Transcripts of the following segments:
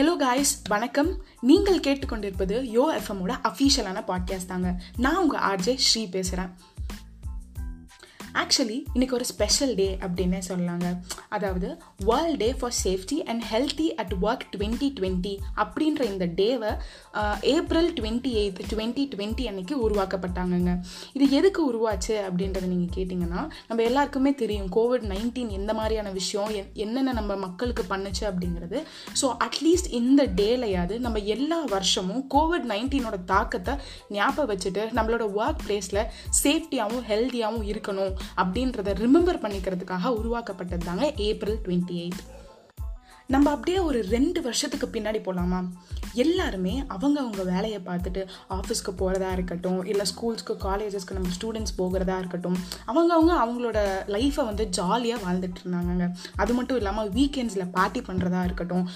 Hello guys வணக்கம். நீங்கள் கேட்டுக்கொண்டிருப்பது யோ எஃப்எம்மோட அஃபீஷியலான பாட்காஸ்ட் தாங்க. நான் உங்கள் ஆர்ஜே ஸ்ரீ பேசுகிறேன் ஆக்சுவலி இன்னைக்கு ஒரு ஸ்பெஷல் டே அப்படின்னே சொல்லலாங்க. அதாவது world day for safety and healthy at work twenty twenty அப்படின்ற இந்த டேவை April twenty eighth twenty twenty அன்னைக்கு உருவாக்கப்பட்டாங்கங்க. இது எதுக்கு உருவாச்சு அப்படின்றத நீங்கள் கேட்டிங்கன்னா நம்ம எல்லாருக்குமே தெரியும் கோவிட் நைன்டீன் எந்த மாதிரியான விஷயம் என்- என்னென்ன நம்ம மக்களுக்கு பண்ணுச்சு அப்படிங்கிறது. ஸோ அட்லீஸ்ட் இந்த டேலையாவது நம்ம எல்லா வருஷமும் கோவிட் நைன்டீனோட தாக்கத்தை ஞாபகம் வச்சுட்டு நம்மளோட ஒர்க் பிளேஸில் சேஃப்டியாகவும் ஹெல்த்தியாகவும் இருக்கணும். அப்படின்றத ரிமெம்பர் பண்ணிக்கிறதுக்காக உருவாக்கப்பட்டது தாங்க ஏப்ரல் டுவெண்ட்டி எயிட் நம்ம அப்படியே ஒரு ரெண்டு வருஷத்துக்கு பின்னாடி போகலாமா எல்லாருமே அவங்க அவங்க வேலையை பார்த்துட்டு ஆஃபீஸ்க்கு போகிறதா இருக்கட்டும் இல்லை ஸ்கூல்ஸ்க்கு காலேஜஸ்க்கு நம்ம ஸ்டூடெண்ட்ஸ் போகிறதா இருக்கட்டும் அவங்கவுங்க அவங்களோட லைஃப்பை வந்து ஜாலியாக வாழ்ந்துட்டு இருந்தாங்க அது மட்டும் இல்லாமல் வீக்கெண்ட்ஸில் பார்ட்டி பண்ணுறதா இருக்கட்டும்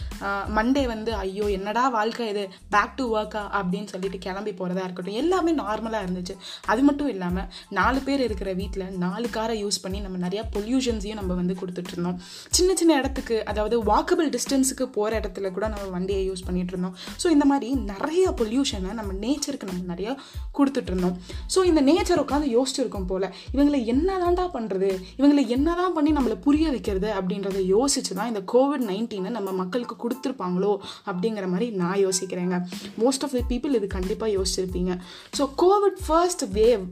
மண்டே வந்து ஐயோ என்னடா வாழ்க்கை இது? பேக் டு ஒர்க்கா அப்படின்னு சொல்லிட்டு கிளம்பி போகிறதா இருக்கட்டும் எல்லாமே நார்மலாக இருந்துச்சு. அது மட்டும் இல்லாமல் நாலு பேர் இருக்கிற வீட்டில் நாலு காரை யூஸ் பண்ணி நம்ம நிறையா பொல்யூஷன்ஸையும் நம்ம வந்து கொடுத்துட்ருந்தோம் சின்ன சின்ன இடத்துக்கு அதாவது வாக்கபிள் டிஸ்டன்ஸுக்கு போகிற இடத்துல கூட நம்ம வண்டியை யூஸ் பண்ணிகிட்டு இருந்தோம். ஸோ இந்த மாதிரி நிறைய பொல்யூஷனை நம்ம நேச்சருக்கு நம்ம நிறையா கொடுத்துட்டு இருந்தோம். ஸோ இந்த நேச்சர் உட்காந்து யோசிச்சிருக்கோம் போல் இவங்களை என்னதான்டா பண்ணுறது இவங்களை என்னதான் பண்ணி நம்மளை புரிய வைக்கிறது அப்படின்றத யோசிச்சு தான் இந்த கோவிட் நைன்டீனை நம்ம மக்களுக்கு கொடுத்துருப்பாங்களோ அப்படிங்கிற மாதிரி நான் யோசிக்கிறேங்க. மோஸ்ட் ஆஃப் த பீப்புள் இது கண்டிப்பாக யோசிச்சிருப்பீங்க. ஸோ கோவிட் ஃபர்ஸ்ட் வேவ்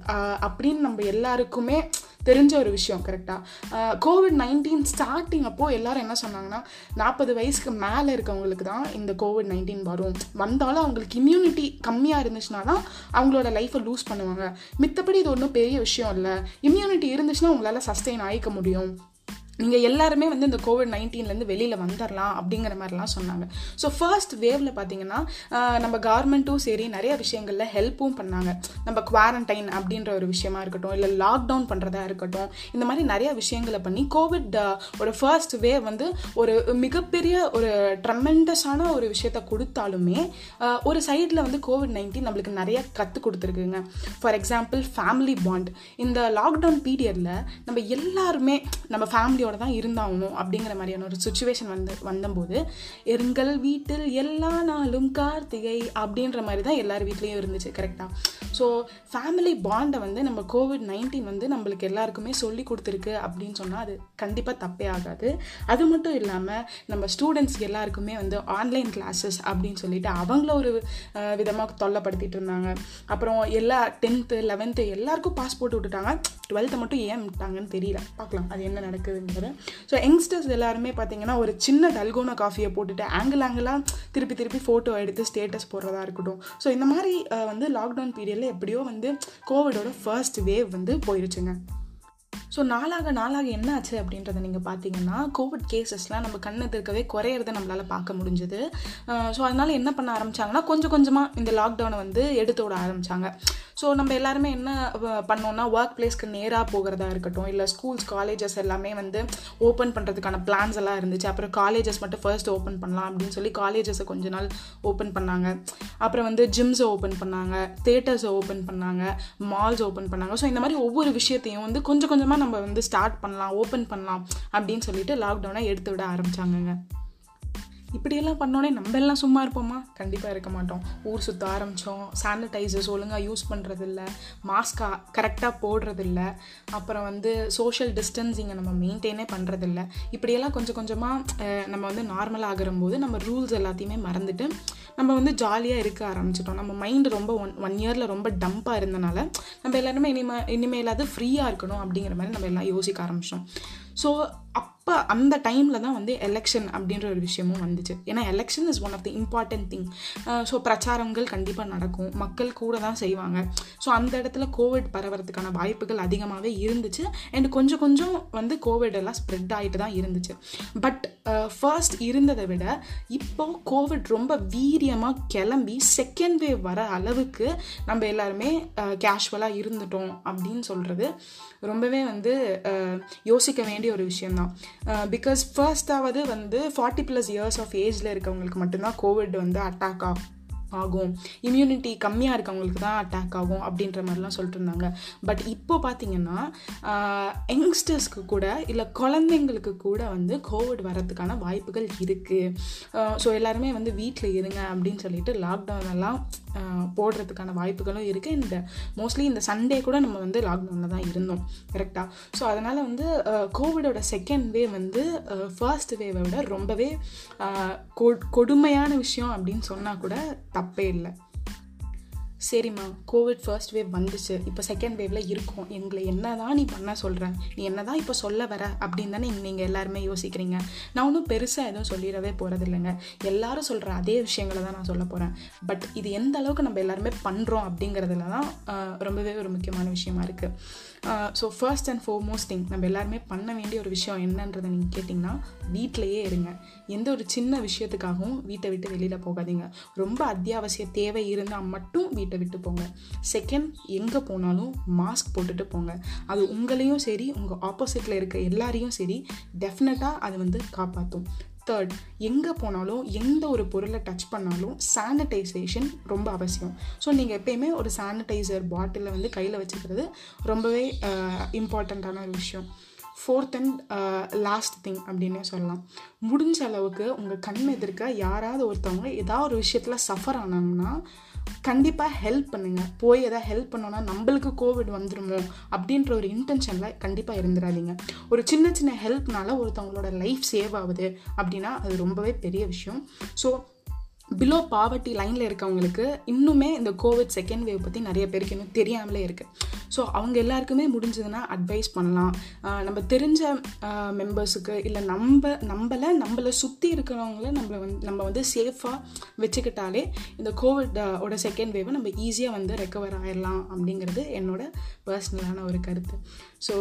அப்படின்னு நம்ம எல்லாருக்குமே தெரிஞ்ச ஒரு விஷயம் கரெக்டாக கோவிட் நைன்டீன் ஸ்டார்டிங் அப்போது எல்லாரும் என்ன சொன்னாங்கன்னா நாற்பது வயசுக்கு மேலே இருக்கவங்களுக்கு தான் இந்த கோவிட் நைன்டீன் வரும். வந்தாலும் அவங்களுக்கு இம்யூனிட்டி கம்மியாக இருந்துச்சுன்னா தான் அவங்களோட லைஃப்பை லூஸ் பண்ணுவாங்க. மித்தபடி இது ஒன்றும் பெரிய விஷயம் இல்லை. இம்யூனிட்டி இருந்துச்சுன்னா உங்களால் சஸ்டெயின் ஆகிக்க முடியும். நீங்கள் எல்லாருமே வந்து இந்த கோவிட் நைன்டீன்லேருந்து வெளியில் வந்துடலாம் அப்படிங்கிற மாதிரிலாம் சொன்னாங்க. ஸோ ஃபர்ஸ்ட் வேவ்ல பார்த்தீங்கன்னா நம்ம கவர்மெண்ட்டும் சரி நிறைய விஷயங்களில் ஹெல்ப்பும் பண்ணாங்க. நம்ம குவாரண்டைன் அப்படின்ற ஒரு விஷயமா இருக்கட்டும் இல்லை லாக்டவுன் பண்ணுறதா இருக்கட்டும் இந்த மாதிரி நிறைய விஷயங்களை பண்ணி கோவிட் ஒரு ஃபர்ஸ்ட் வேவ் வந்து ஒரு மிகப்பெரிய ஒரு ட்ரமெண்டஸான ஒரு விஷயத்த கொடுத்தாலுமே ஒரு சைடில் வந்து கோவிட் நைன்டீன் நம்மளுக்கு நிறைய கற்றுக் கொடுத்துருக்குங்க. ஃபார் எக்ஸாம்பிள் ஃபேமிலி பாண்ட் இந்த லாக்டவுன் பீரியடில் நம்ம எல்லாருமே நம்ம ஃபேமிலி ஃபேமிலியோட தான் இருந்தாகணும் அப்படிங்கிற மாதிரியான ஒரு சுச்சுவேஷன் வந்து வந்தபோது எங்கள் வீட்டில் எல்லா நாளும் கார்த்திகை அப்படின்ற மாதிரி தான் எல்லார் வீட்லேயும் இருந்துச்சு கரெக்டாக ஸோ ஃபேமிலி பாண்டை வந்து நம்ம கோவிட் நைன்டீன் வந்து நம்மளுக்கு எல்லாருக்குமே சொல்லி கொடுத்துருக்கு அப்படின்னு சொன்னால் அது கண்டிப்பாக தப்பே ஆகாது. அது மட்டும் இல்லாமல் நம்ம ஸ்டூடெண்ட்ஸ் எல்லாருக்குமே வந்து ஆன்லைன் கிளாஸஸ் அப்படின்னு சொல்லிட்டு அவங்கள ஒரு விதமாக தொல்லைப்படுத்திட்டு இருந்தாங்க. அப்புறம் எல்லா டென்த்து லெவன்த்து எல்லாருக்கும் பாஸ் போட்டு விட்டுட்டாங்க. டுவெல்த்தை மட்டும் ஏன் விட்டாங்கன்னு தெரியல. பார்க்கலாம் அது என்ன நடக்குதுங்க நடக்குதுங்கிறது ஸோ யங்ஸ்டர்ஸ் எல்லாருமே பார்த்தீங்கன்னா ஒரு சின்ன டல்கோனா காஃபியை போட்டுட்டு ஆங்கிள் ஆங்கிளாக திருப்பி திருப்பி ஃபோட்டோ எடுத்து ஸ்டேட்டஸ் போடுறதா இருக்கட்டும். ஸோ இந்த மாதிரி வந்து லாக்டவுன் பீரியடில் எப்படியோ வந்து கோவிடோட ஃபர்ஸ்ட் வேவ் வந்து போயிருச்சுங்க. ஸோ நாளாக நாளாக என்ன ஆச்சு அப்படின்றத நீங்கள் பார்த்தீங்கன்னா கோவிட் கேசஸ்லாம் நம்ம கண்ணு திருக்கவே குறையிறத நம்மளால் பார்க்க முடிஞ்சுது. ஸோ அதனால் என்ன பண்ண ஆரம்பிச்சாங்கன்னா கொஞ்சம் கொஞ்சமாக இந்த லாக்டவுனை வந்து எடுத்து விட ஆரம்பிச்சாங்க. ஸோ நம்ம எல்லாருமே என்ன பண்ணோம்னா ஒர்க் பிளேஸ்க்கு நேராக போகிறதா இருக்கட்டும் இல்லை ஸ்கூல்ஸ் காலேஜஸ் எல்லாமே வந்து ஓப்பன் பண்ணுறதுக்கான பிளான்ஸ் எல்லாம் இருந்துச்சு. அப்புறம் காலேஜஸ் மட்டும் ஃபர்ஸ்ட் ஓப்பன் பண்ணலாம் அப்படின்னு சொல்லி காலேஜஸை கொஞ்ச நாள் ஓப்பன் பண்ணாங்க. அப்புறம் வந்து ஜிம்ஸை ஓப்பன் பண்ணாங்க தேட்டர்ஸை ஓப்பன் பண்ணாங்க மால்ஸ் ஓப்பன் பண்ணாங்க. ஸோ இந்த மாதிரி ஒவ்வொரு விஷயத்தையும் வந்து கொஞ்சம் கொஞ்சமாக நம்ம வந்து ஸ்டார்ட் பண்ணலாம் ஓப்பன் பண்ணலாம் அப்படின்னு சொல்லிட்டு லாக்டவுனை எடுத்து விட ஆரம்பிச்சாங்கங்க. இப்படியெல்லாம் பண்ணோடனே நம்ம எல்லாம் சும்மா இருப்போமா? கண்டிப்பாக இருக்க மாட்டோம். ஊர் சுற்ற ஆரம்பித்தோம் சானிடைசர்ஸ் ஒழுங்காக யூஸ் பண்ணுறதில்ல மாஸ்கா கரெக்டாக போடுறதில்ல. அப்புறம் வந்து சோஷியல் டிஸ்டன்சிங்கை நம்ம மெயின்டைனே பண்ணுறதில்ல இப்படியெல்லாம் கொஞ்சம் கொஞ்சமாக நம்ம வந்து நார்மல் ஆகும்போது நம்ம ரூல்ஸ் எல்லாத்தையுமே மறந்துட்டு நம்ம வந்து ஜாலியாக இருக்க ஆரம்பிச்சிட்டோம். நம்ம மைண்டு ரொம்ப ஒன் ஒன் இயரில் ரொம்ப டம்ப்பாக இருந்தனால நம்ம எல்லாருமே இனிமே இனிமேலாவது ஃப்ரீயாக இருக்கணும் அப்படிங்கிற மாதிரி நம்ம எல்லாம் யோசிக்க ஆரம்பிச்சிட்டோம் ஸோ அப் அப்போ அந்த டைமில் தான் வந்து எலெக்ஷன் அப்படின்ற ஒரு விஷயமும் வந்துச்சு. ஏன்னா election is one of the important thing so பிரச்சாரங்கள் கண்டிப்பாக நடக்கும். மக்கள் கூட தான் செய்வாங்க. ஸோ அந்த இடத்துல கோவிட் பரவறதுக்கான வாய்ப்புகள் அதிகமாகவே இருந்துச்சு. அண்ட் கொஞ்சம் கொஞ்சம் வந்து கோவிட் எல்லாம் ஸ்ப்ரெட் ஆகிட்டு தான் இருந்துச்சு. பட் ஃபர்ஸ்ட் இருந்ததை விட இப்போ கோவிட் ரொம்ப வீரியமாக கிளம்பி செகண்ட் வேவ் வர அளவுக்கு நம்ம எல்லாருமே கேஷுவலாக இருந்துட்டோம் அப்படின்னு சொல்கிறது ரொம்பவே வந்து யோசிக்க வேண்டிய ஒரு விஷயம்தான். பிகாஸ் ஃபர்ஸ்டாவது வந்து ஃபார்ட்டி ப்ளஸ் இயர்ஸ் ஆஃப் ஏஜில் இருக்கவங்களுக்கு மட்டும்தான் கோவிட் வந்து அட்டாக் ஆகும். ஆகும். இம்யூனிட்டி கம்மியாக இருக்கவங்களுக்கு தான் அட்டாக் ஆகும் அப்படின்ற மாதிரிலாம் சொல்லிட்டு இருந்தாங்க. பட் இப்போ பார்த்தீங்கன்னா யங்ஸ்டர்ஸ்க்கு கூட இல்லை குழந்தைங்களுக்கு கூட வந்து கோவிட் வரதுக்கான வாய்ப்புகள் இருக்குது ஸோ எல்லாருமே வந்து வீட்டில் இருங்க அப்படின்னு சொல்லிட்டு லாக்டவுன் எல்லாம் போடுறதுக்கான வாய்ப்புகளும் இருக்குது இந்த மோஸ்ட்லி இந்த சண்டே கூட நம்ம வந்து லாக்டவுனில் தான் இருந்தோம். கரெக்டாக ஸோ அதனால் வந்து கோவிடோட செகண்ட் வேவ் வந்து ஃபர்ஸ்ட் வேவை விட ரொம்பவே கொடுமையான விஷயம் அப்படின்னு சொன்னால் கூட இல்லை. சரிம்மா கோவிட் ஃபர்ஸ்ட் வேவ் வந்துச்சு. இப்போ செகண்ட் வேவில் இருக்கும். எங்களை என்ன தான் நீ பண்ண சொல்கிற நீ என்ன தான் இப்போ சொல்ல வர? அப்படின்னு தானே நீங்கள் எல்லாருமே யோசிக்கிறீங்க. நான் ஒன்றும் பெருசாக எதுவும் சொல்லிடவே போகிறது இல்லைங்க எல்லாரும் சொல்கிற அதே விஷயங்களை தான் நான் சொல்ல போகிறேன் பட் இது எந்த அளவுக்கு நம்ம எல்லாருமே பண்ணுறோம் அப்படிங்கிறதுல தான் ரொம்பவே ஒரு முக்கியமான விஷயமா இருக்குது so first and foremost thing நம்ம எல்லாருமே பண்ண வேண்டிய ஒரு விஷயம் என்னன்றதை நீங்கள் கேட்டிங்கன்னா வீட்டிலையே இருங்க. எந்த ஒரு சின்ன விஷயத்துக்காகவும் வீட்டை விட்டு வெளியில் போகாதீங்க. ரொம்ப அத்தியாவசிய தேவை இருந்தால் மட்டும் வீட்டை விட்டு போங்க. செகண்ட் எங்கே போனாலும் மாஸ்க் போட்டுட்டு போங்க. அது உங்களையும் சரி உங்கள் ஆப்போசிட்டில் இருக்க எல்லாரையும் சரி டெஃபினட்டாக அது வந்து காப்பாற்றும் தேர்ட் எங்கே போனாலும் எந்த ஒரு பொருளை டச் பண்ணாலும் சானிடைசேஷன் ரொம்ப அவசியம். ஸோ நீங்கள் எப்பயுமே ஒரு சானிடைசர் பாட்டிலை வந்து கையில் வச்சுக்கிறது ரொம்பவே இம்பார்ட்டண்ட்டான ஒரு விஷயம். ஃபோர்த் அண்ட் லாஸ்ட் திங் அப்படின்னே சொல்லலாம். முடிஞ்ச அளவுக்கு உங்கள் கண் எதிர்க்க யாராவது ஒருத்தவங்க ஏதாவது ஒரு விஷயத்தில் சஃபர் ஆனாங்கன்னா கண்டிப்பாக ஹெல்ப் பண்ணுங்கள் போய் எதாவது ஹெல்ப் பண்ணோன்னா நம்மளுக்கு கோவிட் வந்துருமோ அப்படின்ற ஒரு இன்டென்ஷனில் கண்டிப்பாக இருந்துடாதீங்க ஒரு சின்ன சின்ன ஹெல்ப்னால ஒருத்தவங்களோட லைஃப் சேவ் ஆகுது அப்படின்னா அது ரொம்பவே பெரிய விஷயம். ஸோ பிலோ பாவர்ட்டி லைனில் இருக்கவங்களுக்கு இன்னுமே இந்த கோவிட் செகண்ட் வேவ் பற்றி நிறைய பேருக்கு இன்னும் தெரியாமலே இருக்குது ஸோ அவங்க எல்லாருக்குமே முடிஞ்சதுன்னா அட்வைஸ் பண்ணலாம். நம்ம தெரிஞ்ச மெம்பர்ஸுக்கு இல்லை நம்ம நம்மளை நம்மளை சுற்றி இருக்கிறவங்கள நம்மளை வந்து நம்ம வந்து சேஃபாக வச்சுக்கிட்டாலே இந்த கோவிட் ஓட செகண்ட் வேவை நம்ம ஈஸியாக வந்து ரெக்கவர் ஆயிடலாம் அப்படிங்கிறது என்னோட பர்சனலான ஒரு கருத்து. ஸோ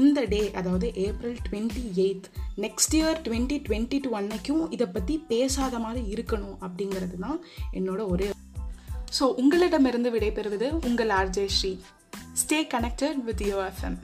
இந்த டே அதாவது April twenty eighth next year twenty twenty two அன்னைக்கும் இதை பற்றி பேசாத மாதிரி இருக்கணும் அப்படிங்கிறது தான் என்னோட ஒரே ஸோ உங்களிடமிருந்து விடைபெறுவது உங்கள் RJ Sri. Stay connected with EOFM.